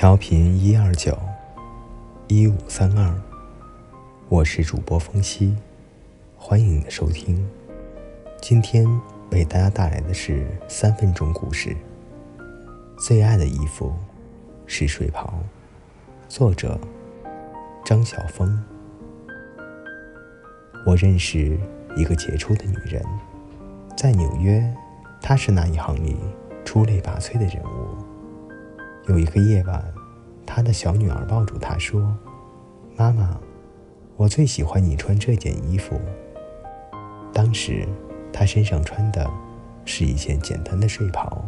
调频一二九一五三二，我是主播风夕，欢迎你的收听。今天为大家带来的是三分钟故事。最爱的衣服是睡袍，作者张晓峰。我认识一个杰出的女人，在纽约，她是那一行里出类拔萃的人物。有一个夜晚，他的小女儿抱住他说：“妈妈，我最喜欢你穿这件衣服。”当时，他身上穿的是一件简单的睡袍。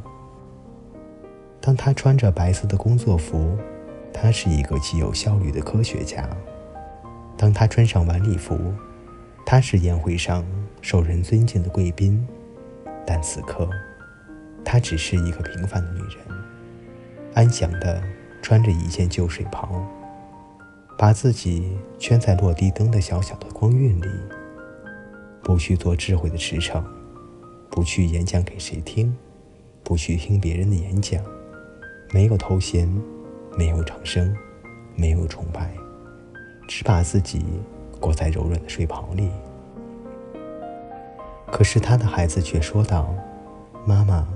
当他穿着白色的工作服，他是一个极有效率的科学家。当他穿上晚礼服，他是宴会上受人尊敬的贵宾。但此刻，她只是一个平凡的女人。安详地穿着一件旧睡袍，把自己圈在落地灯的小小的光晕里，不去做智慧的驰骋，不去演讲给谁听，不去听别人的演讲，没有头衔，没有掌声，没有崇拜，只把自己裹在柔软的睡袍里。可是他的孩子却说道：“妈妈。”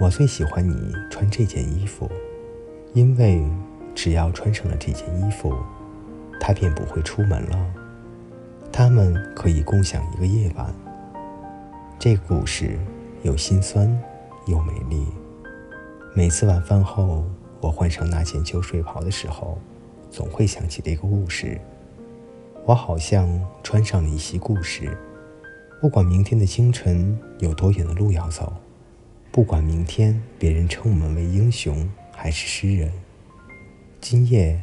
我最喜欢你穿这件衣服，因为只要穿上了这件衣服，他便不会出门了。他们可以共享一个夜晚。这个故事又心酸又美丽。每次晚饭后，我换上那件旧睡袍的时候，总会想起这个故事。我好像穿上了一袭故事，不管明天的清晨有多远的路要走。不管明天别人称我们为英雄还是诗人，今夜，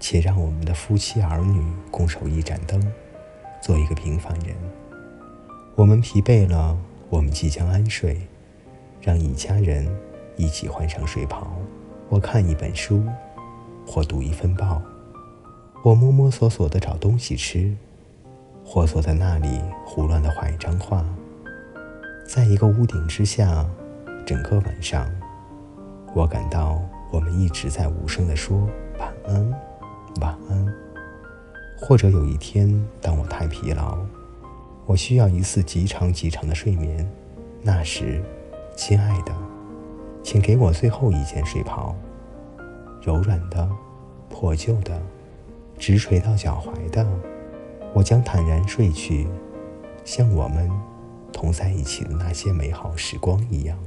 且让我们的夫妻儿女共守一盏灯，做一个平凡人。我们疲惫了，我们即将安睡，让一家人一起换上睡袍。我看一本书，或读一份报，我摸摸索索地找东西吃，或坐在那里胡乱地画一张画，在一个屋顶之下。整个晚上，我感到我们一直在无声地说晚安，晚安。或者有一天，当我太疲劳，我需要一次极长极长的睡眠，那时，亲爱的，请给我最后一件睡袍，柔软的、破旧的、直垂到脚踝的，我将坦然睡去，像我们同在一起的那些美好时光一样。